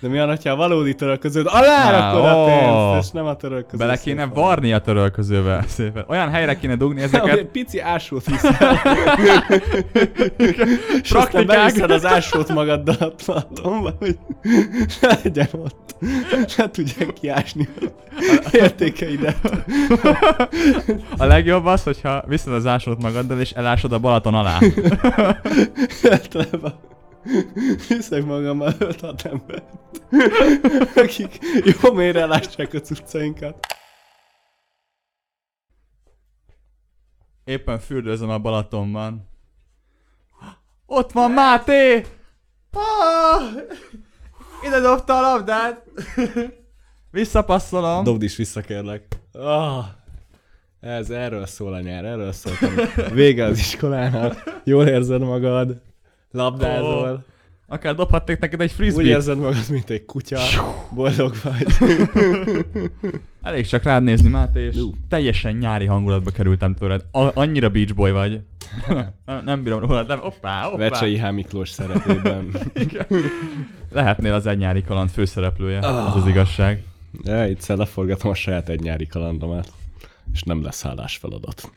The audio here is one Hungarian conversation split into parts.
De mi van, ha a valódi törölköződ alárakod Á, a pénzt, és nem a törölköző Bele kéne szépen. varni a törölközővel szépen. Olyan helyre kéne dugni Egy ezeket. pici ásót hiszel. és aztán beviszed az ásót magaddal a Platonba, hogy ne legyen ott. Ne tudják kiásni az értékeidet. A legjobb az, hogyha viszed az ásót magaddal, és elásod a Balaton alá. Általában viszek magammal 5-6 embert, akik jó mélyre elássák a cuccainkat. Éppen fürdőzöm a Balatonban. Ott van Máté! Ah, ide dobta a labdát! Visszapasszolom. Dobd is vissza, kérlek. Ah, ez erről szól a nyár, erről szóltam. Vége az iskolának, jól érzed magad, labdázol, Akár dobhatnék neked egy úgy frisbee érzed magad, mint egy kutya, boldog vagy. Elég csak rád nézni, Máté, és teljesen nyári hangulatba kerültem tőled. A- annyira beach boy vagy. nem, nem bírom rólad, nem. Hoppá, hoppá. Vecsei H. Miklós szerepében. Lehetnél az egy nyári kaland főszereplője, Ah. az az igazság. Ja, itt leforgatom a saját egy nyári kalandomat. És nem lesz állás feladat.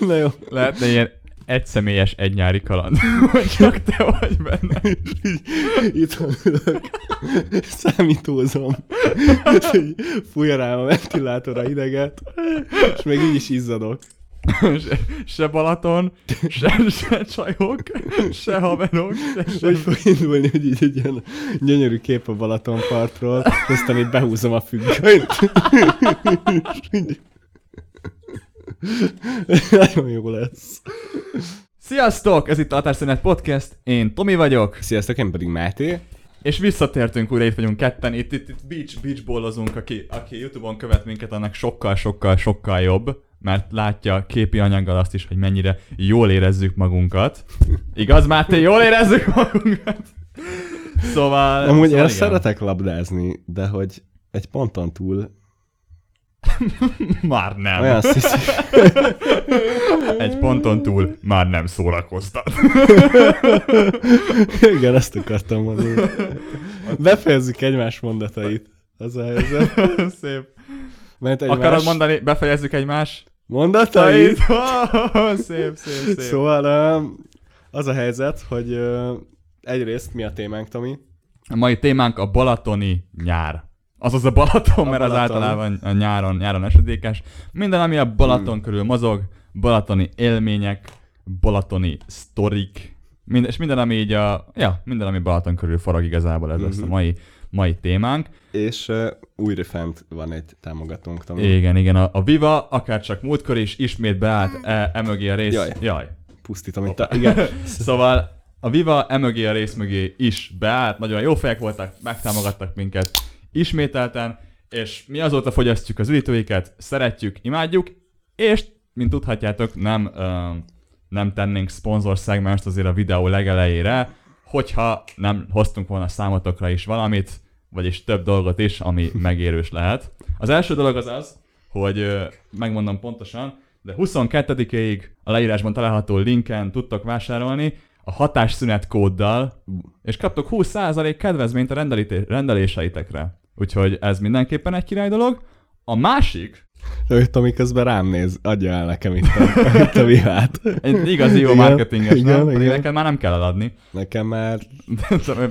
Na jó. Lehetne ilyen egyszemélyes egy nyári kaland. Hogy csak te vagy benne. Itt ülök, számítózom, fújja rám a ventilátor a hideget, és még így is izzadok. se, se Balaton, se, se csajok, se haverok, se Úgy semmi. fog indulni, hogy így egy ilyen gyönyörű kép a Balatonpartról, aztán itt behúzom a függönyt. Így- Nagyon jó lesz. Sziasztok! Ez itt a Határszünet Podcast, én Tomi vagyok, Sziasztok, én pedig Máté. és visszatértünk újra, itt vagyunk ketten, itt, itt, itt beach, beachballozunk, aki, aki Youtube-on követ minket, annak sokkal, sokkal, sokkal jobb, mert látja képi anyaggal azt is, hogy mennyire jól érezzük magunkat. Igaz, Máté, jól érezzük magunkat? Szóval... Amúgy szóval én igen. szeretek labdázni, de hogy egy ponton túl Már nem. olyan. Egy ponton túl már nem szórakoztat. Igen, ezt akartam mondani. Befejezzük egymás mondatait. Az a helyzet. Szép. Mert egymás Akarod mondani, befejezzük egymás? Mondatait? Oh, szép, szép, szép. Szóval um, az a helyzet, hogy egyrészt mi a témánk, Tomi? A mai témánk a balatoni nyár. Azaz a Balaton, A mert az Balaton. általában a nyáron, nyáron esedékes. Minden, ami a Balaton Hmm. körül mozog, balatoni élmények, balatoni sztorik, minden, és minden, ami így a, ja, minden, ami Balaton körül forog igazából, ez lesz a Mhm. mai, mai témánk. És uh, újra fent van egy támogatónk, Tomi. Igen, igen, a, a Viva, akár csak múltkor is ismét beállt e, emögé a rész. Jaj. Jaj. Pusztítom itt. Igen. Szóval a Viva emögé a rész mögé is beállt, nagyon jó fejek voltak, megtámogattak minket ismételten, és mi azóta fogyasztjuk az üdítőiket, szeretjük, imádjuk, és mint tudhatjátok, nem, ö, nem tennénk szponzországmást azért a videó legelejére, hogyha nem hoztunk volna számotokra is valamit, vagyis több dolgot is, ami megérős lehet. Az első dolog az az, hogy megmondom pontosan, de 22-ig a leírásban található linken tudtok vásárolni a hatásszünet kóddal, és kaptok 20% kedvezményt a rendeléseitekre. Úgyhogy ez mindenképpen egy király dolog. A másik, Ő Tomi közben rám néz, adja el nekem itt a, itt a vihát. egy igazi jó Igen, marketinges, igen, nem? Pedig igen. neked már nem kell eladni. Nekem már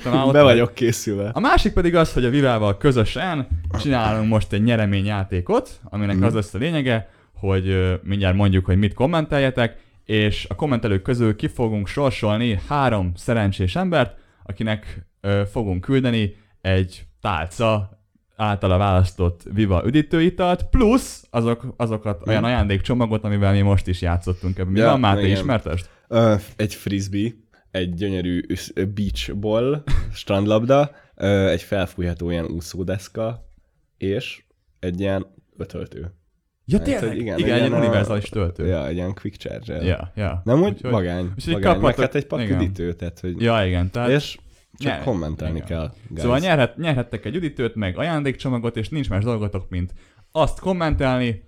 be vagy. vagyok készülve. A másik pedig az, hogy a Vivával közösen csinálunk most egy nyereményjátékot, aminek Mhm. az lesz a lényege, hogy mindjárt mondjuk, hogy mit kommenteljetek, és a kommentelők közül ki fogunk sorsolni három szerencsés embert, akinek ö, fogunk küldeni egy tálca általa választott Viva üdítőitalt, plusz azok, azokat Mhm. olyan ajándékcsomagot, amivel mi most is játszottunk ebben. Mi Ja, van, Máté, igen. ismertest? Ö, egy frisbee, egy gyönyörű beach ball, strandlabda, ö, egy felfújható ilyen úszódeszka, és egy ilyen ötöltő. Ja, Hát, tényleg? Igen, igen, egy a- univerzális töltő. Ja, egy ilyen quick charger. ja. ja. Nem úgy vagány, úgyhogy vagány meg kaphatok- hát egy pak üdítő, tehát hogy... Ja, igen. Tehát... És csak Nyer- kommentelni igen. kell. Guys. Szóval nyerhet, nyerhettek egy üdítőt, meg ajándékcsomagot, és nincs más dolgotok, mint azt kommentelni,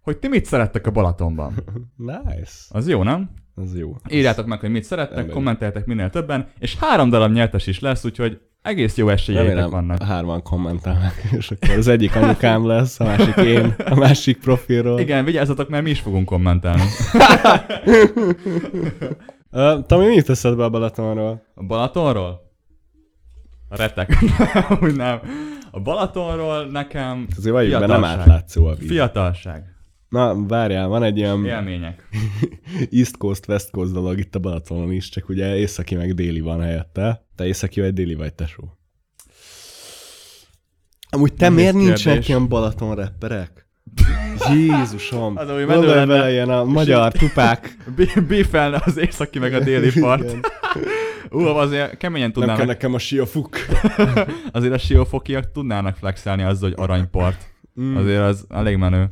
hogy ti mit szerettek a Balatonban. Nice. Az jó, nem? Az jó. Írjátok meg, hogy mit szerettek, Emberi. kommenteljetek minél többen, és három darab nyertes is lesz, úgyhogy egész jó esélyeitek Remélem vannak. hárman kommentálnak, és akkor az egyik anyukám lesz, a másik én, a másik profilról. Igen, vigyázzatok, mert mi is fogunk kommentálni. Uh, Tomi, mit teszed be a Balatonról? A Balatonról? A retek. Úgy nem. A Balatonról nekem Azért valljuk be, nem átlátszó a víz. fiatalság, Na, várjál, van egy ilyen élmények. East Coast, West Coast dolog itt a Balatonon is, csak ugye északi meg déli van helyette. Te északi vagy déli vagy, tesó? Amúgy te Nehéz miért nincsenek ilyen Balaton rapperek? Jézusom! Az, ami menő lenne. ilyen a magyar tupák. Bí- Bífelne az északi meg a déli part. Ú, azért keményen Nem kell tudnának, nekem a siafuk. azért a siófokiak tudnának flexelni azzal, hogy aranypart. Mm. Azért az elég menő.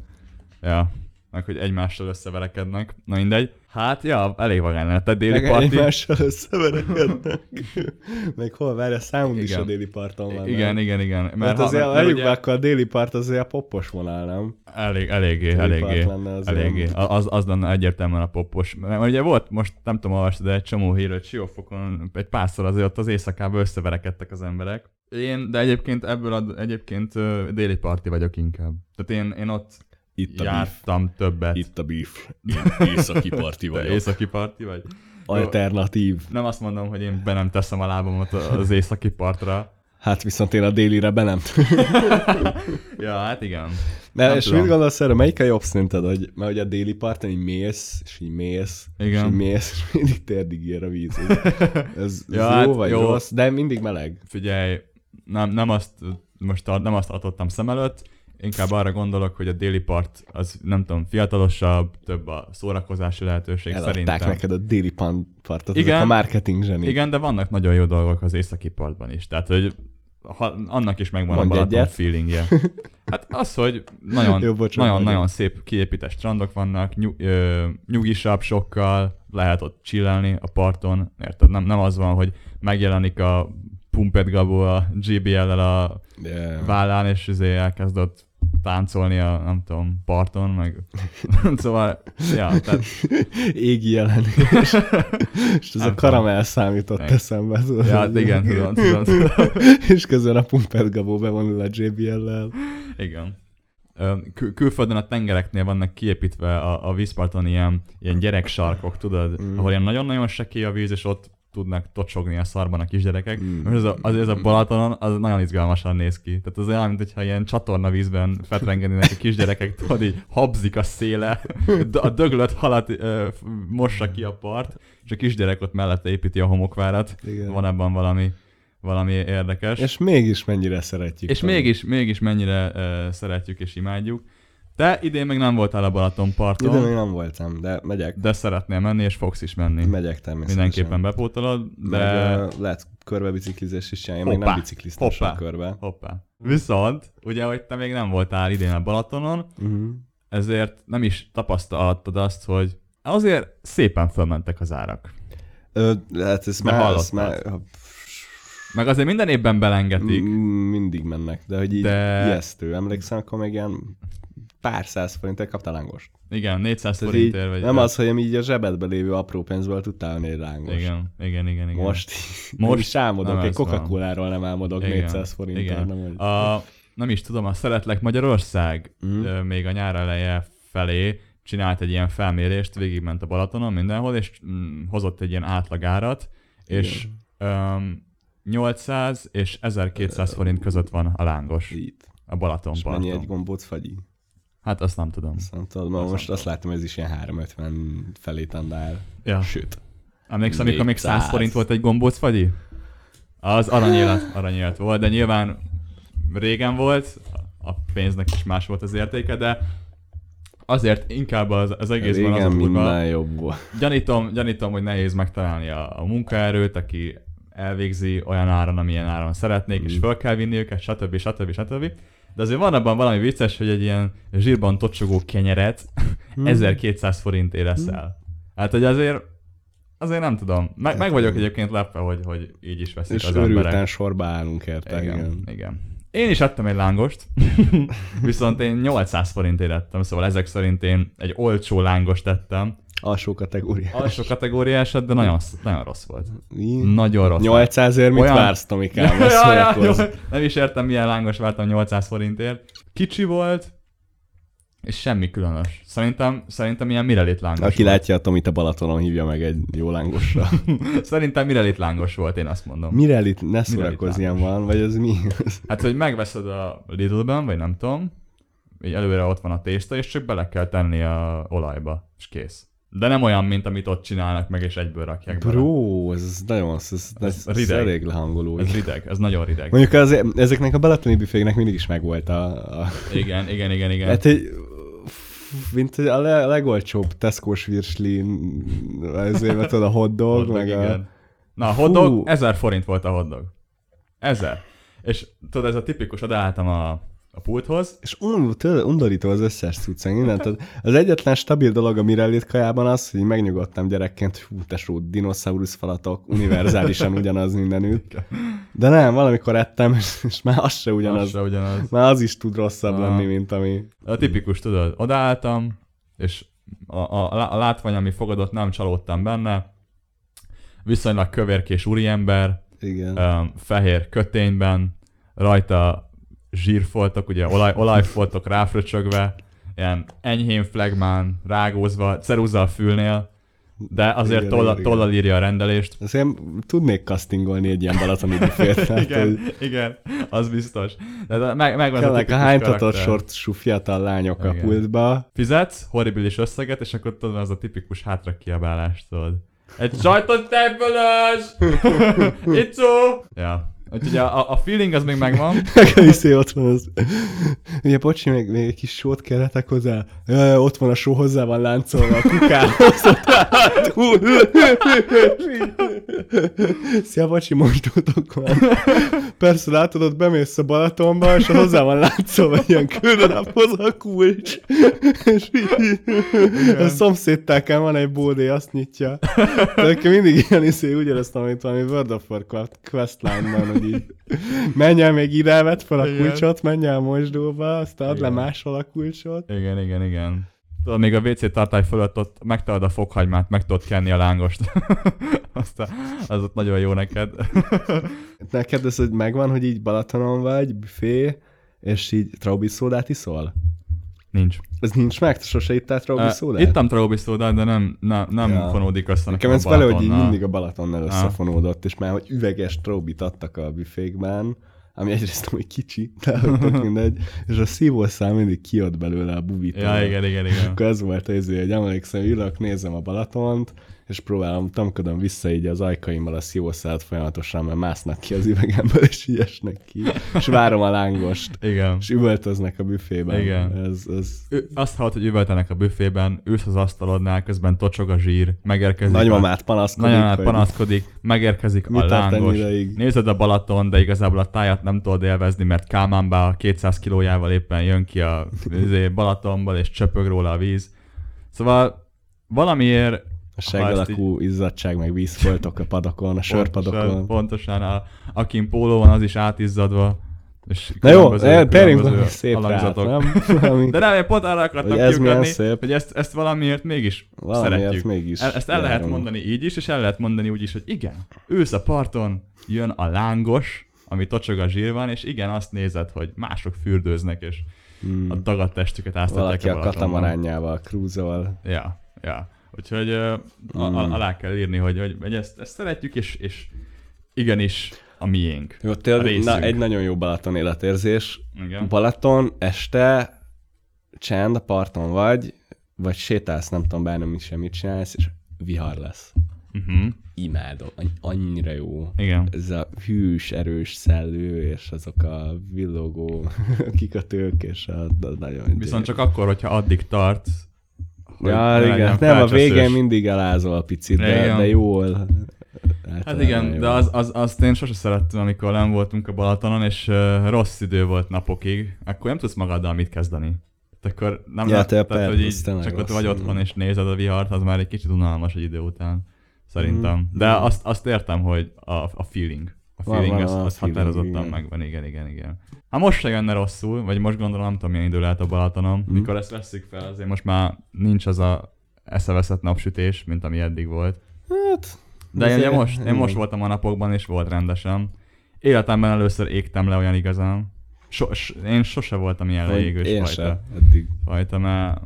Ja, meg hogy egymással összeverekednek. Na mindegy. Hát, ja, elég vagány lenne. Te déli Meg parti. egymással összeverekednek. Meg hol, várj, a is Igen. a déli parton van. Igen, nem? igen, igen. Mert, Mert ha, azért, mert, ugye akkor a déli part azért a poppos vonal, nem? elég, eléggé, Déli eléggé. part lenne az Eléggé. Az, az lenne egyértelműen a poppos. Mert ugye volt, most nem tudom, olvastad, de egy csomó hír, hogy Siófokon egy párszor azért ott az éjszakában összeverekedtek az emberek. Én, de egyébként ebből a, egyébként déli parti vagyok inkább. Tehát én, én ott Itt a beef. jártam többet. Itt a beef. Északi parti Te vagyok. északi parti vagy? Alternatív. Nem azt mondom, hogy én be nem teszem a lábamat az északi partra. Hát viszont én a délire be nem. Ja, hát igen. De Nem és tudom. mit gondolsz erre? Melyik a jobb szerinted? Hogy, mert ugye a déli parton így mész, és így mész, Igen. és így mész, és mindig térdig ér a víz. Ez, ez Ja, jó hát vagy jó. rossz, de mindig meleg. Figyelj, nem, nem azt, most nem azt tartottam szem előtt, inkább arra gondolok, hogy a déli part az nem tudom, fiatalosabb, több a szórakozási lehetőség Eladták szerintem. neked a déli partot, Igen. a marketing zseni. Igen, de vannak nagyon jó dolgok az északi partban is. Tehát, hogy ha, annak is megvan Mondj a Balaton egyet. feelingje. Hát az, hogy nagyon, Jó, nagyon, nagyon szép kiépített strandok vannak, nyug, ö, nyugisabb sokkal, lehet ott chillelni a parton, érted? Nem, nem az van, hogy megjelenik a Pumpet Gabo a GBL-el a De... vállán, és izé elkezd ott táncolni a, nem tudom, parton, meg szóval, ja, tehát Égi jelenés. és ez a karamell számított Nem. eszembe. tudod? ja, hát igen, tudom, tudom, tudom. és közben a Pumpet Gabó bevonul a JBL-lel. Igen. Kül- külföldön a tengereknél vannak kiépítve a, a vízparton ilyen, ilyen gyereksarkok, tudod, mm. ahol ilyen nagyon-nagyon sekély a víz, és ott tudnak tocsogni a szarban a kisgyerekek. Mm. Most ez a, az, ez a Balatonon, az nagyon izgalmasan néz ki. Tehát az olyan, mint hogyha ilyen csatornavízben fetrengenének a kisgyerekek, tudod, így habzik a széle, a döglött halat ö, mossa ki a part, és a kisgyerek ott mellette építi a homokvárat. Igen. Van ebben valami, valami érdekes. És mégis mennyire szeretjük. És Tomi. mégis, mégis mennyire uh, szeretjük és imádjuk. Te idén még nem voltál a Balatonparton, Ide még nem voltam, de megyek. de szeretnél menni, és fogsz is menni. Megyek természetesen. Mindenképpen bepótolod, de... Meg, uh, lehet körbe biciklizés is csinálni. Én még nem bicikliztem hoppá. körbe. Hoppá. Viszont, ugye, hogy te még nem voltál idén a Balatonon, Uh-huh. ezért nem is tapasztaltad azt, hogy azért szépen fölmentek az árak. Ö, hát ez Mert már, hallottad. már Meg azért minden évben belengetik. m- mindig mennek, de hogy így de... ijesztő. Emlékszem, akkor még ilyen pár száz forintért kaptál lángost. Igen, 400 Tehát forintért vagy. nem az, hogy így a zsebedbe lévő apró pénzből tudtál venni egy lángost. Igen, igen, igen, igen. Most, Most nem egy ez van. Coca-Cola-ról nem álmodok Igen, 400 forintért. igen. Nem, hogy... A, nem is tudom, a Szeretlek Magyarország ö, még a nyár eleje felé csinált egy ilyen felmérést, végigment a Balatonon mindenhol, és mm, hozott egy ilyen átlagárat, és um, 800 és 1200 forint között van a lángos Itt. a Balaton És mennyi egy gombóc fagyi? Hát azt nem tudom. Azt nem tudod, ma Azt most nem azt látom, ez is ilyen 350 felé tandál. Ja. Sőt. Emlékszem, amikor még 100 400. forint volt egy gombóc fagyi? Az aranyélet, aranyélet volt, de nyilván régen volt, a pénznek is más volt az értéke, de azért inkább az, az egészben az Régen a durva. minden jobb volt. Gyanítom, gyanítom, hogy nehéz megtalálni a, a munkaerőt, aki elvégzi olyan áron, amilyen áron szeretnék, és Mm. föl kell vinni őket, stb. stb. stb. De azért van abban valami vicces, hogy egy ilyen zsírban tocsogó kenyeret Hmm. 1200 forintért eszel. Hát, hogy azért azért nem tudom. Meg, meg vagyok egyébként lepve, hogy, hogy így is veszik És az emberek. sorba állunk érte, Igen, igen. igen. Én is ettem egy lángost, viszont én 800 forintért ettem, szóval ezek szerint én egy olcsó lángost ettem. Alsó kategória. Alsó kategóriásat, de nagyon, nagyon rossz volt. Mi? Nagyon rossz. 800 ér mit Olyan- vársz, Tomikám? ja, ja. Nem is értem, milyen lángos vártam 800 forintért. Kicsi volt, és semmi különös. Szerintem, szerintem ilyen mirelit lángos Aki volt. látja a Tomit a Balatonon, hívja meg egy jó lángosra. Szerintem mirelit lángos volt, én azt mondom. Mire itt ne szórakozz ilyen van, vagy ez mi? Hát, hogy megveszed a Lidl-ben, vagy nem tudom, így előre ott van a tészta, és csak bele kell tenni a olajba, és kész. De nem olyan, mint amit ott csinálnak meg, és egyből rakják bele. Bro, ez nagyon, ez, ez, ez, Ez ez rideg. elég lehangoló. Ez rideg, ez nagyon rideg. Mondjuk az, ezeknek a balatoni büféknek mindig is megvolt a, a Igen, igen, igen, igen. Hát egy, mint a le, legolcsóbb Tesco-s virsli, ezért tudod, a hot dog, meg a... igen. Na, a hotdog. 1000 forint volt a hotdog. Ezer. És tudod, ez a tipikus, odaálltam a, a pulthoz, És un, tőle, undorító az összes innen. Tehát az egyetlen stabil dolog a Mirellit kajában az, hogy megnyugodtam gyerekként, hogy hú, tesó, dinoszaurusz falatok, univerzálisan ugyanaz mindenütt. De nem, valamikor ettem, és, és már az se ugyanaz. az se ugyanaz. Már az is tud rosszabb Aha. lenni, mint ami... A tipikus, tudod, odaálltam, és a, a, a látvány, ami fogadott, nem csalódtam benne. Viszonylag kövérkés úriember, Igen. um, fehér kötényben, rajta zsírfoltok, ugye olaj, olajfoltok ráfröcsögve, ilyen enyhén flagmán, rágózva, ceruza a fülnél, de azért Igen, tollal, igen, tollal írja a rendelést. Azért tudnék castingolni egy ilyen balatoni büfét. tehát, igen, hogy igen, az biztos. De, meg, megvan ez a a hánytatott sortú fiatal lányok a Igen. pultba. Fizetsz, horribilis összeget, és akkor tudod, az a tipikus hátra kiabálást, tudod. Egy sajtot tejfölös! Icó! Ja. Úgyhogy a, a feeling az még megvan. Izé, ott van az. Ugye, bocsi, még, még egy kis sót kérhetek hozzá. Jaj, ott van a só, hozzá van láncolva a kukához. Szia, bocsi, mosdótok van. Persze, látod, ott bemész a Balatonba, és hozzá van láncolva ilyen különaphoz a kulcs. És így, a szomszédtákán van egy bódé, azt nyitja. De nekem mindig ilyen izé, ugyanezt, amit valami World of Warcraft questline-ban, így menj el még ide, vedd fel a Igen. kulcsot, menj el a mosdóba, aztán add le Igen. máshol a kulcsot. Igen, igen, igen. Tudod, még a WC tartály fölött ott megtalad a fokhagymát, meg tudod kenni a lángost. Aztán az ott nagyon jó neked. Neked ez hogy megvan, hogy így Balatonon vagy, büfé, és így traubi szódát iszol? Nincs. Ez nincs meg? Sose ittál traubi szódát? ittam traubi szódát, de nem, nem, nem Ja. fonódik össze Nekem ez vele, hogy így mindig a Balatonnal összefonódott, és már hogy üveges traubit adtak a büfékben, ami egyrészt hogy kicsi, de tök mindegy, és a szívószál mindig kijött belőle a bubitól. Ja, igen, igen, igen. Akkor ez volt az, hogy emlékszem, ülök, nézem a Balatont, és próbálom, tamkodom vissza így az ajkaimmal a szívószálat folyamatosan, mert másznak ki az üvegemből, és így esnek ki. És várom a lángost, Igen. és üvöltöznek a büfében. Igen. Ez, ez Ő, azt hallott, hogy üvöltenek a büfében, ülsz az asztalodnál, közben tocsog a zsír, megérkezik a... nagymamát panaszkodik, Nagymamát hogy panaszkodik, megérkezik mit a lángos. Nézed a Balaton, de igazából a tájat nem tudod élvezni, mert Kálmánbá a 200 kilójával éppen jön ki a izé, Balatonból, és csöpög róla a víz. Szóval valamiért A seg Ha ezt alakú izzadság, meg vízfoltok a padokon, a sörpadokon. Pontosan, a, akin póló van, az is átizzadva. És Na jó, eh, térjünk valami szép rá, nem? Valami, De nem, én pont arra akartam Hogy ez kiugrani, szép. hogy ezt, ezt valamiért mégis valamiért szeretjük. mégis. Ezt el lehet mondani így is, és el lehet mondani úgy is, hogy igen, ősz a parton, jön a lángos, ami tocsog a zsírban, és igen, azt nézed, hogy mások fürdőznek, és Hmm. a dagadt testüket áztatják Valaki a Balatonban. katamaránjával krúzol. Ja, ja. Úgyhogy uh, a, Mm. alá kell írni, hogy, hogy, hogy ezt, ezt szeretjük, és, és igenis a miénk. Jó, tényleg, na, egy nagyon jó Balaton életérzés. Igen. Balaton, este, csend, a parton vagy, vagy sétálsz, nem tudom, bár nem semmit csinálsz, és vihar lesz. Uh-huh. Imádom, annyira jó. Igen. Ez a hűs, erős szellő, és azok a villogó kikötők, és a, a nagyon... Viszont csak akkor, hogyha addig tart, Ja, igen, nem, a végén mindig elázol picit, de, Igen. de jól. Hát Általában igen, de az, az, azt én sose szerettem, amikor nem voltunk a Balatonon, és uh, rossz idő volt napokig, akkor nem tudsz magaddal mit kezdeni. Tehát akkor nem Ja, lehet, te tehát, hogy így csak ott vagy otthon és nézed a vihart, az már egy kicsit unalmas egy idő után. Szerintem. Mhm. De azt, azt értem, hogy a, a feeling. A feeling van, az, van a az feeling, határozottan igen. megvan, igen, igen, igen. Hát most se jönne rosszul, vagy most gondolom nem tudom milyen idő lehet a Balatonon. Mhm. Mikor ezt veszük fel, azért most már nincs az a eszeveszett napsütés, mint ami eddig volt. Hát, De én, ugye most, én most voltam a napokban, és volt rendesen. Életemben először égtem le olyan igazán. So, s, én sose voltam ilyen Hogy leégős fajta, sem, eddig. fajta, mert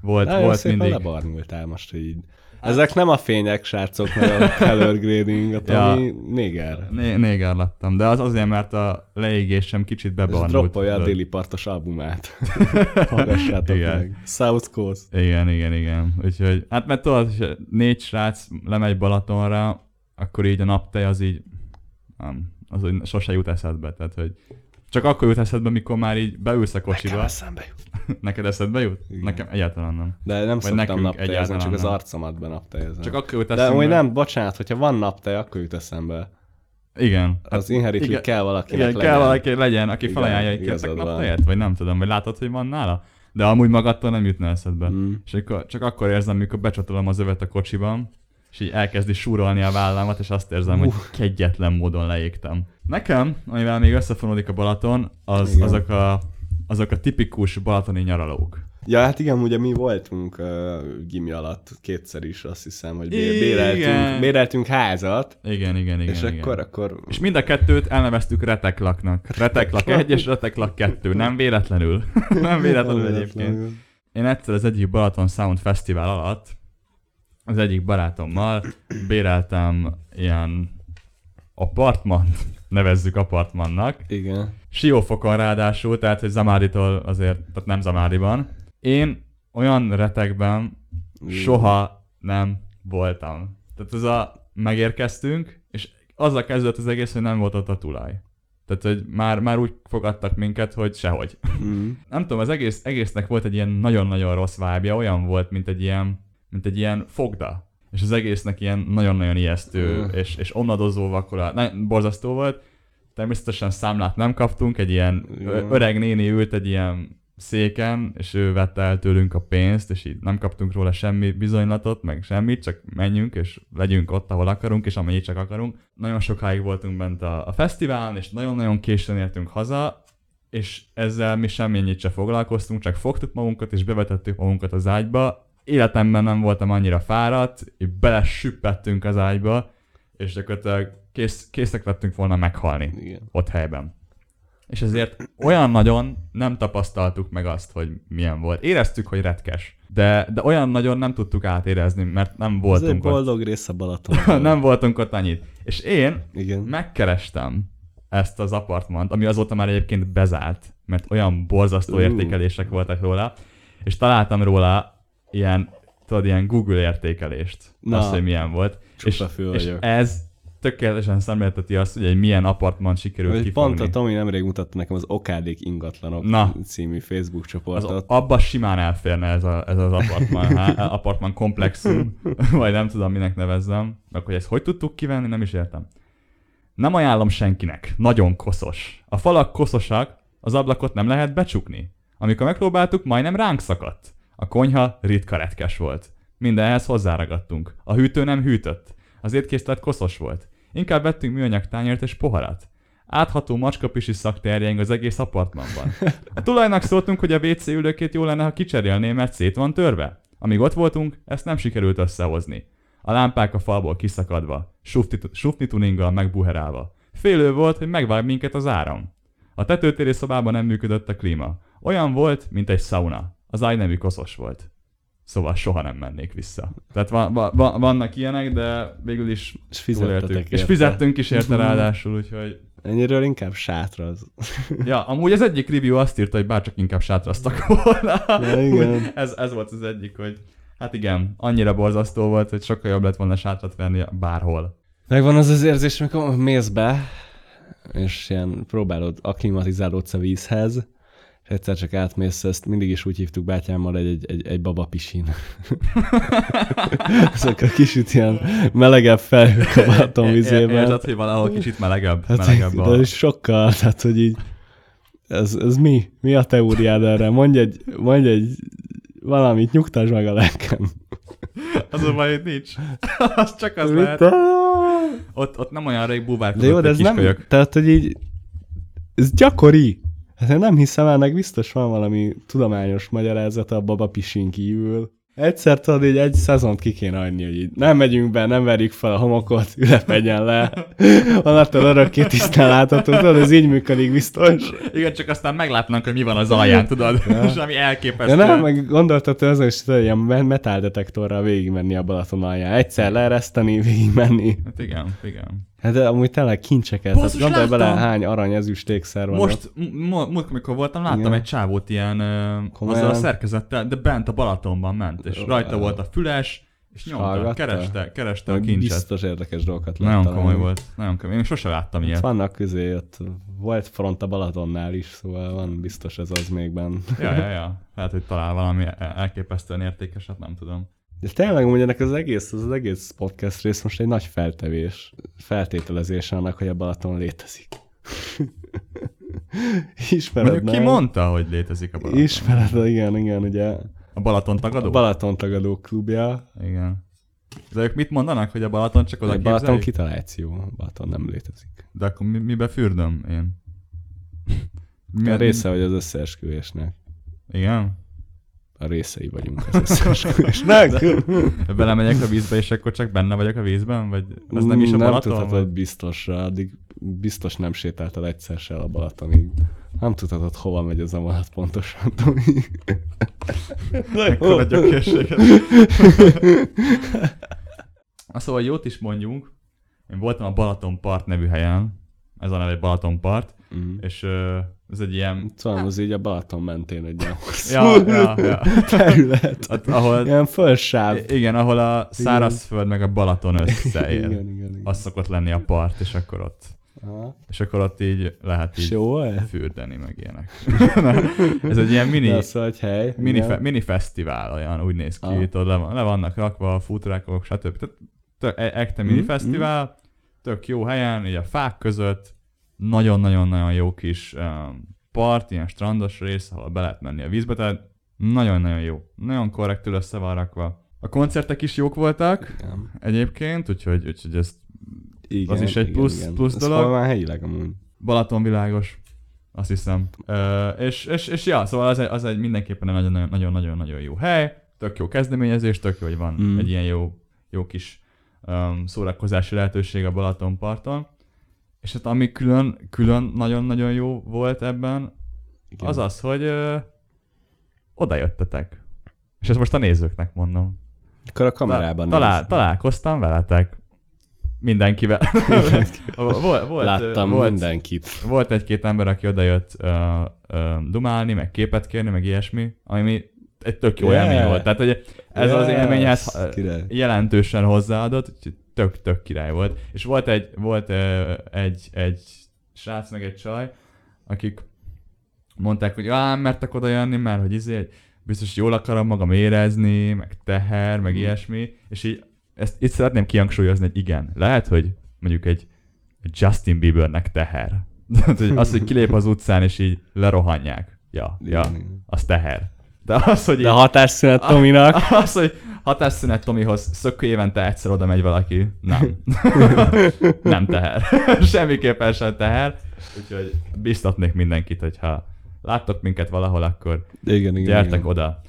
volt, Nagyon volt szépen mindig... lebarnultál most így. Ezek nem a fények, srácok, mert a color grading, Ja. Tomi néger. Né- néger lettem, de az azért, mert a leégésem kicsit És bebarnult. droppolja a déli partos albumát. Hallgassátok Igen. meg. South Coast. Igen, igen, igen. Úgyhogy, hát mert tudod, hogy négy srác lemegy Balatonra, akkor így a naptej az így, nem, az úgy sose jut eszedbe. Tehát, hogy csak akkor jut eszedbe, mikor már így beülsz a Nekem kocsiba. eszembe jut. Neked eszedbe jut? Igen. Nekem egyáltalán nem. De nem szoktam nekünk naptejezni, csak az nem. arcomat benaptejezem. Csak akkor jut De eszembe. amúgy nem, bocsánat, hogyha van naptej, akkor jut eszembe. Igen. Az inheritly igen. kell valakinek Igen, legyen. kell valaki legyen, aki Igen, felajánlja, hogy kértek naptejet, vagy nem tudom, vagy látod, hogy van nála. De amúgy magadtól nem jutna eszedbe. Mm. És akkor, csak akkor érzem, mikor becsatolom az övet a kocsiban, és így elkezdi súrolni a vállamat, és azt érzem, hogy kegyetlen módon leégtem. Nekem, amivel még összefonódik a Balaton, az, Igen. azok, a, azok a tipikus balatoni nyaralók. Ja, hát igen, ugye mi voltunk uh, gimi alatt kétszer is, azt hiszem, hogy bé- béreltünk, béreltünk házat, Igen, igen, igen. és igen. akkor, akkor És mind a kettőt elneveztük reteklaknak. Reteklak 1 és reteklak 2. Nem véletlenül. nem véletlenül egyébként. Én egyszer az egyik Balaton Sound Fesztivál alatt az egyik barátommal béreltem ilyen apartmant, nevezzük apartmannak, Igen. Siófokon ráadásul, tehát hogy Zamáditól azért, tehát nem Zamádiban. Én olyan retekben soha nem voltam. Tehát ez a megérkeztünk, és azzal kezdődött az egész, hogy nem volt ott a tulaj. Tehát, hogy már, már úgy fogadtak minket, hogy sehogy. Mm. nem tudom, az egész, egésznek volt egy ilyen nagyon-nagyon rossz vábja, olyan volt, mint egy ilyen, mint egy ilyen fogda. És az egésznek ilyen nagyon-nagyon ijesztő, Mm. és, és onnadozó vakora, borzasztó volt. Természetesen számlát nem kaptunk, egy ilyen Igen. öreg néni ült egy ilyen széken, és ő vette el tőlünk a pénzt, és így nem kaptunk róla semmi bizonylatot, meg semmit, csak menjünk, és legyünk ott, ahol akarunk, és amennyit csak akarunk. Nagyon sokáig voltunk bent a, a fesztiválon, és nagyon-nagyon későn értünk haza, és ezzel mi semmennyit se foglalkoztunk, csak fogtuk magunkat, és bevetettük magunkat az ágyba. Életemben nem voltam annyira fáradt, így belesüppettünk az ágyba, és gyakorlatilag kész, készek lettünk volna meghalni Igen. ott helyben. És ezért olyan nagyon nem tapasztaltuk meg azt, hogy milyen volt. Éreztük, hogy retkes, de, de olyan nagyon nem tudtuk átérezni, mert nem Ez egy voltunk ott. boldog rész a Balaton. nem voltunk ott annyit. És én Igen. megkerestem ezt az apartmant, ami azóta már egyébként bezárt, mert olyan borzasztó Ú. értékelések voltak róla, és találtam róla ilyen, tudod, ilyen Google értékelést, Na. azt, hogy milyen volt. És, fő és vagyok. ez tökéletesen szemlélteti azt, hogy egy milyen apartman sikerült Hogy kifogni. pont a Tomi nemrég mutatta nekem az Okádék ingatlanok Na. című Facebook az, csoportot. abba simán elférne ez, a, ez az apartman, há, apartman komplexum, vagy nem tudom, minek nevezzem. Meg hogy ezt hogy tudtuk kivenni, nem is értem. Nem ajánlom senkinek. Nagyon koszos. A falak koszosak, az ablakot nem lehet becsukni. Amikor megpróbáltuk, majdnem ránk szakadt. A konyha ritka retkes volt. Mindenhez hozzáragadtunk. A hűtő nem hűtött. Az étkészlet koszos volt. Inkább vettünk műanyag tányért és poharat. Átható macskapisi szak terjeng az egész apartmanban. A tulajnak szóltunk, hogy a WC ülőkét jó lenne, ha kicserélné, mert szét van törve. Amíg ott voltunk, ezt nem sikerült összehozni. A lámpák a falból kiszakadva, sufni, tuninggal megbuherálva. Félő volt, hogy megvág minket az áram. A tetőtéri szobában nem működött a klíma. Olyan volt, mint egy sauna. Az nemű koszos volt. Szóval soha nem mennék vissza. Tehát van, van, vannak ilyenek, de végül is És fizettetek És fizettünk is érte ráadásul, úgyhogy... Ennyiről inkább sátra az. Ja, amúgy az egyik review azt írta, hogy bárcsak inkább sátraztak volna. Ja, igen. Ez, ez volt az egyik, hogy hát igen, annyira borzasztó volt, hogy sokkal jobb lett volna sátrat venni bárhol. Megvan az az érzés, amikor mész be, és ilyen próbálod akklimatizálódsz a vízhez, egyszer csak átmész, ezt mindig is úgy hívtuk bátyámmal, egy, egy, egy, egy baba pisin. Ezek a kicsit ilyen melegebb felhők a é- vizében. Érzed, hogy valahol kicsit melegebb, Hát, melegebb de a... is sokkal, tehát hogy így, ez, ez mi? Mi a teóriád erre? Mondj egy, mondj egy valamit, nyugtasd meg a lelkem. Az a baj, hogy nincs. az csak az Mit lehet. Ott, ott nem olyan rég De búvárkodott jó, de ez nem, tehát hogy így, ez gyakori. Hát én nem hiszem meg biztos van valami tudományos magyarázata a baba pisin kívül. Egyszer tudod, így egy szezont ki kéne adni, hogy így nem megyünk be, nem verjük fel a homokot, ülepedjen le. Onnantól örökké tisztán látható, tudod, ez így működik biztos. Igen, csak aztán meglátnak, hogy mi van az alján, tudod? És ami elképesztő. De nem, meg gondoltad, hogy azon is tudod, ilyen metáldetektorral végigmenni a Balaton alján. Egyszer leereszteni, végigmenni. Hát igen, igen. Hát de amúgy tényleg kincseket. Hát Basszus, gondolj bele, láttam. hány arany ezüstékszer van. ott. Most, m- múlt, amikor voltam, láttam Igen. egy csávót ilyen Komolyan? azzal a szerkezettel, de bent a Balatonban ment, és rajta volt a füles, és nyomta, hallgatta? kereste, kereste a kincset. Biztos érdekes dolgokat lehet Nagyon komoly volt, nagyon komoly. Én sose láttam Ott ilyet. vannak közé, ott volt front a Balatonnál is, szóval van biztos ez az még benne. Ja, ja, ja. Lehet, hogy talál valami elképesztően értékeset, nem tudom. De tényleg amúgy ennek az egész, az egész podcast rész most egy nagy feltevés, feltételezés annak, hogy a Balaton létezik. Ismered, Mondjuk ki nem? mondta, hogy létezik a Balaton? Ismered, igen, igen, ugye A Balaton a tagadó? Balaton tagadó klubja, Igen. De ők mit mondanak, hogy a Balaton csak oda a Balaton képzeljük? kitaláció, a Balaton nem létezik. De akkor mi, mibe fürdöm én? Mi a része vagy az összeesküvésnek. Igen? A részei vagyunk az összeesküvésnek. Belemegyek a vízbe, és akkor csak benne vagyok a vízben? Vagy ez nem is a nem Balaton? tudhatod vagy? biztosra, addig biztos nem sétáltál egyszer se a Balatonig. Nem tudhatod, hova megy ez a vonat pontosan, Tomi. Ekkora gyökérséget. Szóval jót is mondjunk. Én voltam a Balaton Part nevű helyen. Ez a neve Balaton Part. Mm. És ö, ez egy ilyen... Szóval az így a Balaton mentén egy ilyen Ja, ja, ja. terület. Ott, ahol, Ilyen fölsáv. igen, ahol a szárazföld meg a Balaton összeér. Igen, igen, igen. Az szokott lenni a part, és akkor ott, Aha. és akkor ott így lehet így volt? fürdeni, meg ilyenek. ez egy ilyen mini, hogy hely. mini, fe, mini fesztivál olyan, úgy néz ki, itt ott le, van, le vannak rakva a futrákok, stb. Tehát tök, e- ekte mini Mhm, fesztivál, tök jó helyen, így a fák között, nagyon-nagyon-nagyon jó kis part, ilyen strandos rész, ahol be lehet menni a vízbe, tehát nagyon-nagyon jó. Nagyon korrektül össze van rakva. A koncertek is jók voltak Igen. egyébként, úgyhogy, úgyhogy ez Igen, Az is egy igen, plusz- igen. plusz Ez dolog. hol van helyileg amúgy? Balatonvilágos, azt hiszem. Ö, és, és, és, ja, szóval az egy, az egy mindenképpen egy nagyon-nagyon-nagyon jó hely, tök jó kezdeményezés, tök jó, hogy van mm. egy ilyen jó, jó kis um, szórakozási lehetőség a Balatonparton. És hát ami külön, külön nagyon-nagyon jó volt ebben, Igen. az az, hogy ö, oda jöttetek. És ezt most a nézőknek mondom. Akkor a kamerában Talál, nézd. találkoztam veletek. Mindenkivel. volt, volt, Láttam volt, mindenkit. volt egy-két ember, aki odajött uh, uh, dumálni, meg képet kérni, meg ilyesmi, ami egy tök jó Yeah. élmény volt. Tehát, hogy ez az Yes, élményhez uh, király. jelentősen hozzáadott, úgyhogy tök, tök király volt. És volt egy, volt egy, egy srác, meg egy csaj, akik mondták, hogy á, nem mertek oda jönni, mert hogy izé, biztos jól akarom magam érezni, meg teher, meg Mhm. ilyesmi, és így ezt itt szeretném kihangsúlyozni, hogy igen, lehet, hogy mondjuk egy, Justin Biebernek teher. Hogy az, hogy kilép az utcán, és így lerohanják. Ja, ja, az teher. De az, hogy így, De a hatásszünet Tominak. az, hogy hatásszünet Tomihoz szökkő évente egyszer oda megy valaki. Nem. nem teher. Semmiképpen sem teher. Úgyhogy biztatnék mindenkit, hogyha láttok minket valahol, akkor Igen, igen. gyertek igen. oda,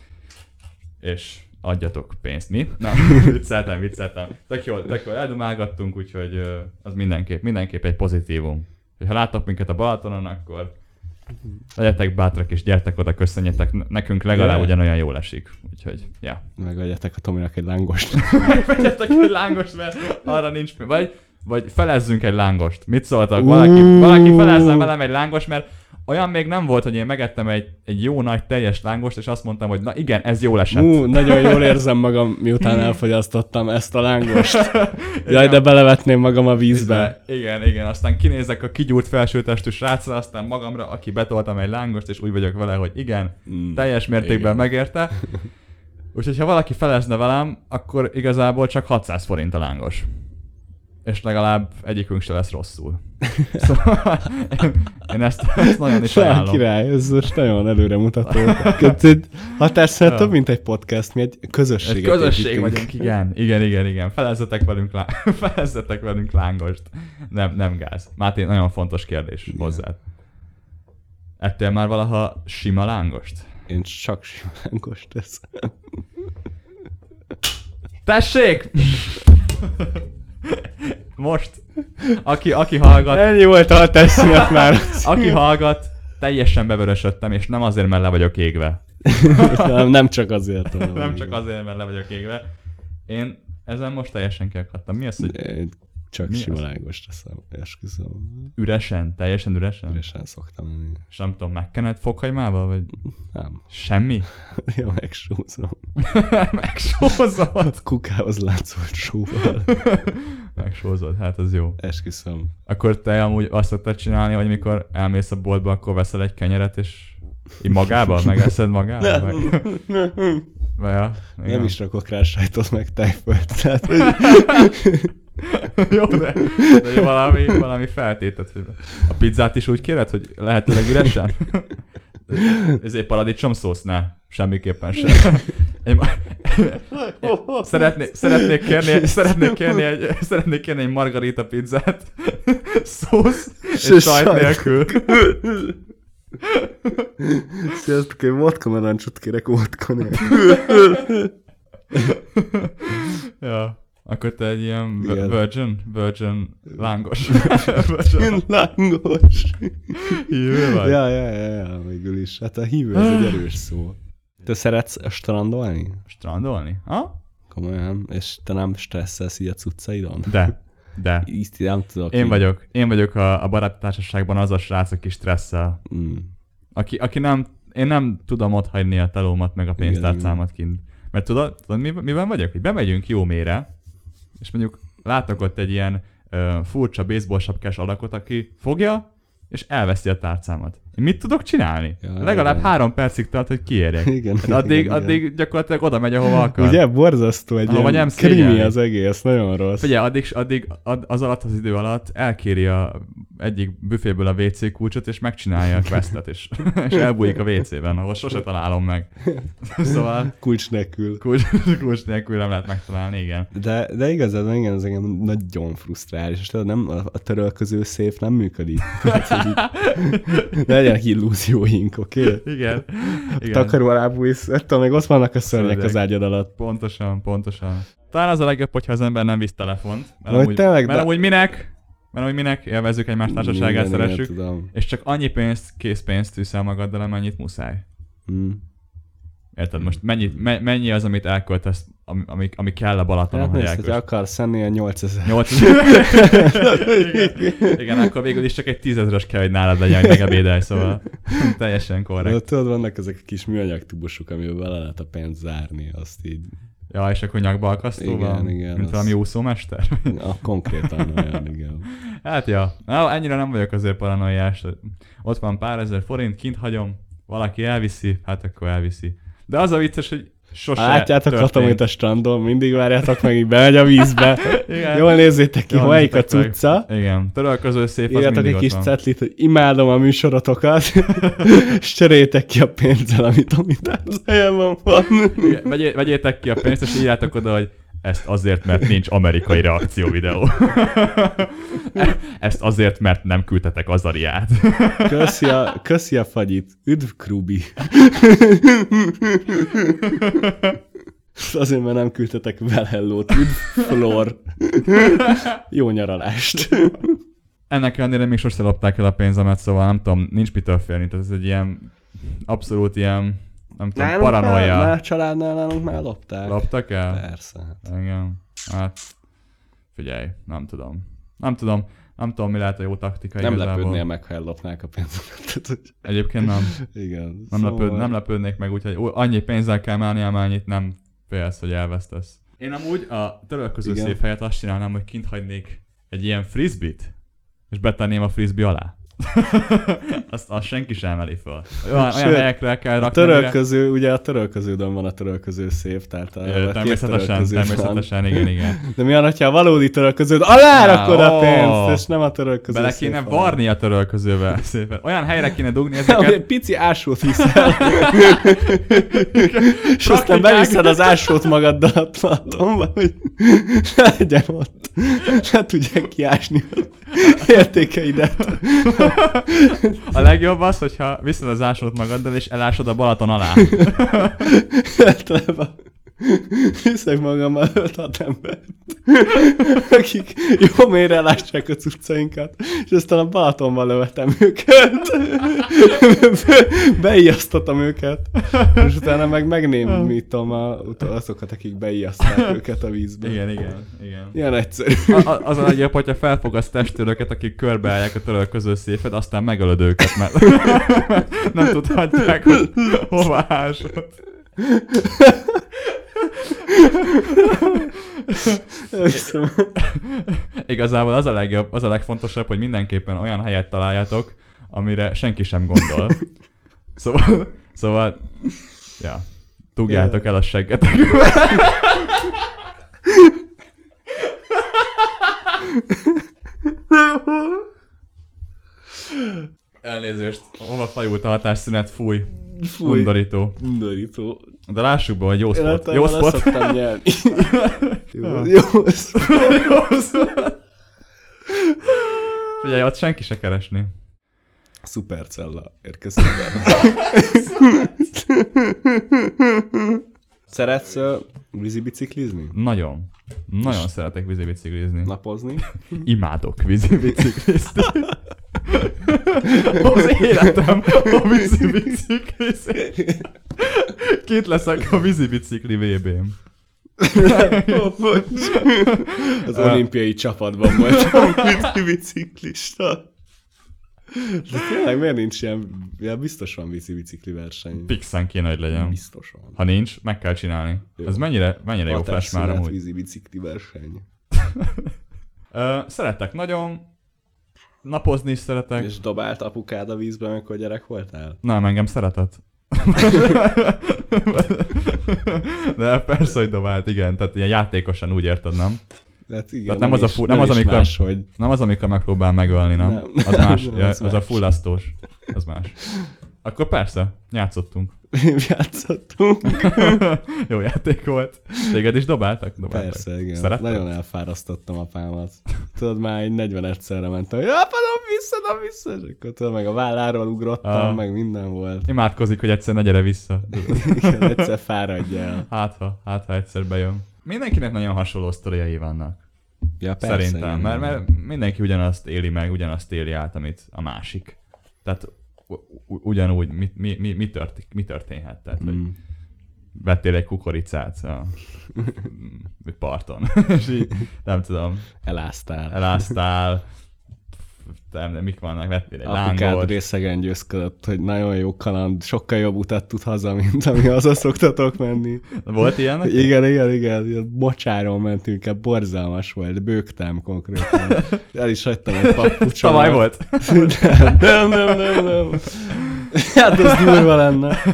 és adjatok pénzt. Mi? Nem, vicceltem, vicceltem. Tök jól, tök jól eldumálgattunk, úgyhogy az mindenképp, mindenképp egy pozitívum. Ha láttok minket a Balatonon, akkor legyetek bátrak és gyertek oda, köszönjetek. Nekünk legalább Yeah. ugyanolyan jól esik. Úgyhogy, ja. Megadjátok a Tominak egy lángost. Vegyetek egy lángost, mert arra nincs mi. Vagy, vagy felezzünk egy lángost. Mit szóltak? Valaki, valaki felezzen velem egy lángost, mert olyan még nem volt, hogy én megettem egy, egy jó nagy teljes lángost, és azt mondtam, hogy na igen, ez jól esett. Ú, nagyon jól érzem magam, miután elfogyasztottam ezt a lángost. Jaj, de belevetném magam a vízbe. Igen, igen, aztán kinézek a kigyúrt felsőtestű srácra, aztán magamra, aki betoltam egy lángost, és úgy vagyok vele, hogy igen, Mm, teljes mértékben igen. megérte. Úgyhogy ha valaki felezne velem, akkor igazából csak 600 forint a lángos. És legalább egyikünk se lesz rosszul. Szóval én ezt, ezt nagyon is ajánlom. király, ez most nagyon előremutató. Hatásszünet több, mint egy podcast, mi egy közösség. Egy közösség vagyunk, igen. Igen, igen, igen. Felezzetek velünk, lá... Felezzetek velünk lángost. Nem, nem gáz. Máté, nagyon fontos kérdés Igen. hozzád. Ettél már valaha sima lángost? Én csak sima lángost teszem. Tessék! Most, aki, aki hallgat, Ennyi volt a teszmiat már. aki hallgat, teljesen bevörösödtem, és nem azért, mert le vagyok égve. nem, nem csak azért. Nem csak azért, mert le vagyok égve. Én ezen most teljesen kiakadtam. Mi az, hogy Csak Mi sima lángos teszem, esküszöm. üresen? Teljesen üresen? Üresen szoktam enni. És nem tudom, megkened fokhagymával, vagy Nem, semmi? ja, megsúzom. Megsózod? Kukához látszott sóval. Megsózod, hát az jó. Esküszöm. Akkor te amúgy azt szoktad csinálni, hogy mikor elmész a boltba, akkor veszel egy kenyeret, és így magába? Megeszed magába? Meg... Ja, Nem is rakok rá sajtot meg tejfölt, tehát hogy Jó, de, de valami, valami feltétet, a pizzát is úgy kéred, hogy lehetőleg üresen? Ezért paradicsom szósz? Ne, semmiképpen sem. Én, szeretnék, szeretnék, kérni, szeretnék, kérni egy, szeretnék kérni egy margarita pizzát, szósz és, sajt. nélkül. Sziasztok, én vodka narancsot kérek vodka. Ja. Akkor te egy ilyen Igen. virgin, virgin lángos. virgin Lángos. hívő vagy? Ja, ja, ja, ja, végül is. Hát a hívő ez egy erős szó. Te szeretsz strandolni? Strandolni? Ha? Komolyan? És te nem stresszelsz így a cuccaidon? De. De. Nem tudok. Én vagyok, én vagyok a, a baráti társaságban az a srác, aki stresszel. Mm. Aki, aki nem, én nem tudom ott hagyni a telómat, meg a pénztárcámat kint. Mert tudod, tudod mi, miben vagyok? Hogy bemegyünk jó mére, és mondjuk látok ott egy ilyen ö, furcsa baseball sapkás alakot, aki fogja, és elveszi a tárcámat. Én mit tudok csinálni? Ja, Legalább igen. három percig tart, hogy kiérjek. Igen, Hát addig, igen, igen. addig gyakorlatilag oda megy, ahova akar. Ugye, borzasztó egy Ahova nem krimi az egész, nagyon rossz. Figyelj, addig, addig ad, az alatt az idő alatt elkéri a egyik büféből a WC kulcsot, és megcsinálja a questet, és, és elbújik a WC-ben, ahol sose találom meg. Szóval Kulcs nélkül. kulcs, kulcs nélkül nem lehet megtalálni, igen. De, de igazán igen, ez engem nagyon frusztrál, és tudod, nem, a, törölköző szép nem működik. Ne legyenek illúzióink, oké? Okay? Igen. igen. Takaró alá bújsz, ettől még ott vannak a szörnyek Szörnyek. az ágyad alatt. Pontosan, pontosan. Talán az a legjobb, hogyha az ember nem visz telefont. Mert amúgy, tényleg, mert de- amúgy minek? Mert amúgy minek élvezzük egymás társaságát, Igen, igen, szeressük. tudom. És csak annyi pénzt, készpénzt tűszel magaddal, amennyit muszáj. Mm. Érted? Most mennyi, me, mennyi az, amit elköltesz, ami, ami, kell a Balatonon, Hát hogy hogy akarsz enni a 8000. 8 igen, igen, akkor végül is csak egy tízezres kell, hogy nálad legyen, hogy megebédelj, szóval teljesen De korrekt. tudod, vannak ezek a kis műanyag tubusok, amivel bele lehet a pénzt zárni, azt így, Ja, és akkor nyakba akasztóval, Igen, igen, mint az- valami úszómester. a, konkrétan olyan, igen. hát ja, Na, ennyire nem vagyok azért paranoiás. Ott van pár ezer forint, kint hagyom, valaki elviszi, hát akkor elviszi. De az a vicces, hogy sose Látjátok történt. Katomit a strandon, mindig várjátok meg, így bemegy a vízbe. Igen. Jól nézzétek ki, melyik a cucca. Igen, törölköző szép, az mindig egy kis van. cetlit, hogy imádom a műsorotokat, és cseréljétek ki a pénzzel, amit, amit az helyemben van. Igen, vegyé, vegyétek ki a pénzt, és írjátok oda, hogy ezt azért, mert nincs amerikai reakció videó. Ezt azért, mert nem küldtetek az ariát. Köszi a, köszi a fagyit. Üdv, Krubi. Azért, mert nem küldtetek Velhellót. Üdv, Flor. Jó nyaralást. Ennek ellenére még sose lopták el a pénzemet, szóval nem tudom, nincs mitől félni. Tehát ez egy ilyen abszolút ilyen, nem tudom, Nálunk Már, paranoia. már családnál nálunk már lopták. Loptak el? Persze. hát. Igen. Hát, figyelj, nem tudom. Nem tudom, nem tudom, mi lehet a jó taktika Nem igazából. lepődnél meg, ha ellopnák a pénzemet. Tehát, hogy Egyébként nem. igen. Nem, szóval- lepőd, nem lepődnék meg, úgyhogy annyi pénzzel kell menni, amennyit nem félsz, hogy elvesztesz. Én amúgy a törölköző szép helyett azt csinálnám, hogy kint hagynék egy ilyen frisbit, és betenném a frisbee alá. azt, azt senki sem emeli föl. Olyan, olyan Sőt, helyekre kell A rakni, amire- törölköző, ugye a törölköződön van a törölköző szép, tehát a Ö, Természetesen, törölköző van. természetesen, igen, igen. De mi van, hogyha a valódi törölköződ alá rakod a pénzt, és nem a törölköző Bele kéne alá. varni a törölközővel szépen. Olyan helyre kéne dugni Egy ezeket. pici ásót hiszel. és aztán beviszed az ásót magaddal a Platonba, hogy ne legyen ott. Ne tudják kiásni az értékeidet. A legjobb az, hogyha viszed az ásót magaddal, és elásod a Balaton alá. Általában Viszek magammal öt hat embert, akik jó mélyre lássák a cuccainkat, és aztán a Balatonban lövetem őket. Beijasztatom őket, és utána meg megnémítom a, azokat, akik beijaszták őket a vízbe. Igen, igen, igen. Ilyen egyszerű. A, a, az a legjobb, hogyha felfogasz testőröket, akik körbeállják a törölköző széfed, aztán megölöd őket, mert nem tudhatják, hogy hova ásod. Igazából az a legjobb, az a legfontosabb, hogy mindenképpen olyan helyet találjatok, amire senki sem gondol. Szóval, szóval, ja, dugjátok el a seggetek. Elnézést, hova fajult a hatásszünet, fúj, Fúj. undorító. Undorító. De lássuk be, hogy jó spot. Életemben Jó spot. nyerni. jó, jó spot. Figyelj, ott senki se keresni. Szupercella érkezik be. Szeretsz uh, vízibiciklizni? Nagyon. Nagyon szeretek vízibiciklizni. Napozni? Imádok vízibiciklizni. Az életem a vízibiciklizni. Két leszek a vízibicikli VB-n. Az olimpiai csapatban voltam vízibiciklista. De tényleg miért nincs ilyen, ja, biztos van vízibicikli verseny. Pixen kéne, hogy legyen. Biztos van. Ha nincs, meg kell csinálni. Jó. Ez mennyire, mennyire jó flash már amúgy. vízibicikli verseny. Szeretek nagyon. Napozni is szeretek. És dobált apukád a vízbe, amikor gyerek voltál? Nem, engem szeretett. De persze, hogy dobált, igen. Tehát ilyen játékosan úgy érted, nem? Hát igen, Tehát nem az a fu- nem az, amikor- Más, hogy Nem az, amikor megpróbál megölni, nem? Nem. Az más, Nem, ja, az az a más. fullasztós. Az más. Akkor persze, játszottunk. játszottunk. Jó játék volt. Téged is dobáltak? dobáltak. Persze, igen. Szeretted? Nagyon elfárasztottam apámat. Tudod, már egy 40 egyszerre mentem, hogy apa, dob vissza, dob vissza, és akkor tudod, meg a válláról ugrottam, Ah. meg minden volt. Imádkozik, hogy egyszer ne gyere vissza. Igen, egyszer fáradj el. Hát ha, hát ha egyszer bejön. Mindenkinek nagyon hasonló sztoriai vannak. Ja, Szerintem, igen. mert, mert mindenki ugyanazt éli meg, ugyanazt éli át, amit a másik. Tehát ugyanúgy, mi, mi, mi, mi, tört, mi történhet? Tehát, hogy Mm. vettél egy kukoricát a parton, és így, nem tudom, Eláztál. eláztál, nem, mik vannak, vettél egy lángot, részegen győzködött, hogy nagyon jó kaland, sokkal jobb utat tud haza, mint ami haza szoktatok menni. volt ilyen? Igen, igen, igen, mocsáron mentünk el, borzalmas volt, bőgtem konkrétan. El is hagytam egy papucsomat. Tavaly volt? Nem, nem, nem, nem. Hát az durva lenne.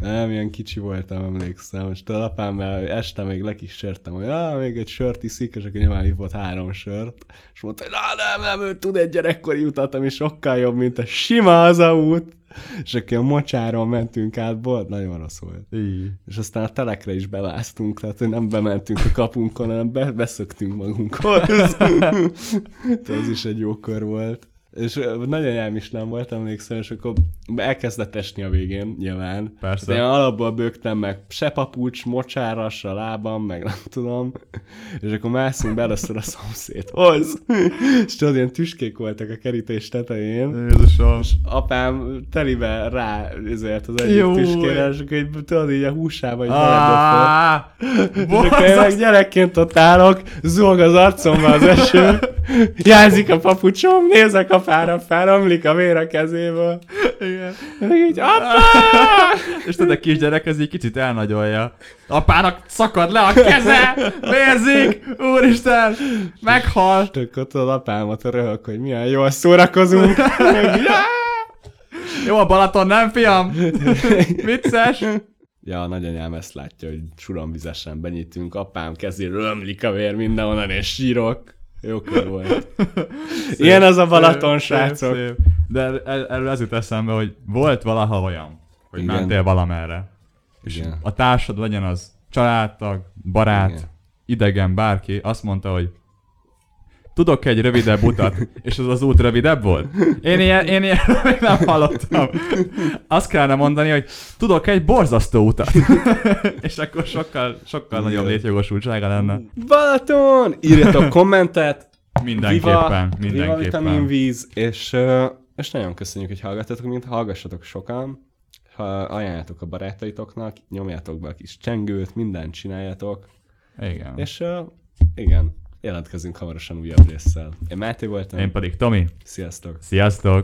Nem, ilyen kicsi voltam, emlékszem. És tudod, apámmal este még lekísértem, hogy ah, még egy sört iszik, és akkor nyilván hívott három sört. És mondta, hogy na, nem, nem, ő tud egy gyerekkori utat, ami sokkal jobb, mint a sima az a út. És akkor a mocsáron mentünk át, volt, nagyon rossz volt. Így. És aztán a telekre is bevásztunk, tehát hogy nem bementünk a kapunkon, hanem be, beszöktünk magunkhoz. Ez is egy jó kör volt. És nagyon elmislem volt, emlékszem, és akkor elkezdett esni a végén, nyilván. Persze. De én alapból bőgtem meg se papucs, mocsáras a lábam, meg nem tudom. És akkor mászunk be először a szomszédhoz. És tudod, ilyen tüskék voltak a kerítés tetején. Jézusom. Apám telibe rá ezért az egyik Jó. tüskére, és akkor így, tudod, így a húsába így És akkor én meg gyerekként ott állok, zúg az arcomba az eső, jelzik a papucsom, nézek apára, felomlik a vér a kezéből. Igen. Meg így, apa! És tudod, a kisgyerek ez így kicsit elnagyolja. Apának szakad le a keze! Vérzik! Úristen! Meghal! És akkor tudod apámat röhög, hogy milyen jól szórakozunk. Jó a Balaton, nem fiam? Vicces! Ja, a nagyanyám ezt látja, hogy suramvizesen benyitünk, apám kezéről ömlik a vér mindenhonnan, és sírok. Jó kör volt. Ilyen az a Balaton, Szép, srácok. szép. De el, el, erről ez jut eszembe, hogy volt valaha olyan, hogy Igen. mentél valamerre. És Igen. a társad legyen az családtag, barát, Igen. idegen, bárki, azt mondta, hogy tudok egy rövidebb utat, és az az út rövidebb volt? Én ilyen, én ilyen még nem hallottam. Azt kellene mondani, hogy tudok egy borzasztó utat. és akkor sokkal, sokkal nagyobb Igen. létjogosultsága lenne. Balaton! Írjatok kommentet, Mindenképpen, Viva mindenképpen. vitaminvíz, és, ö, és nagyon köszönjük, hogy hallgattatok mint hallgassatok sokan, ha ajánljátok a barátaitoknak, nyomjátok be a kis csengőt, mindent csináljátok, Igen. és ö, igen, jelentkezünk hamarosan újabb résszel. Én Máté voltam, Én pedig Tomi. sziasztok! Sziasztok!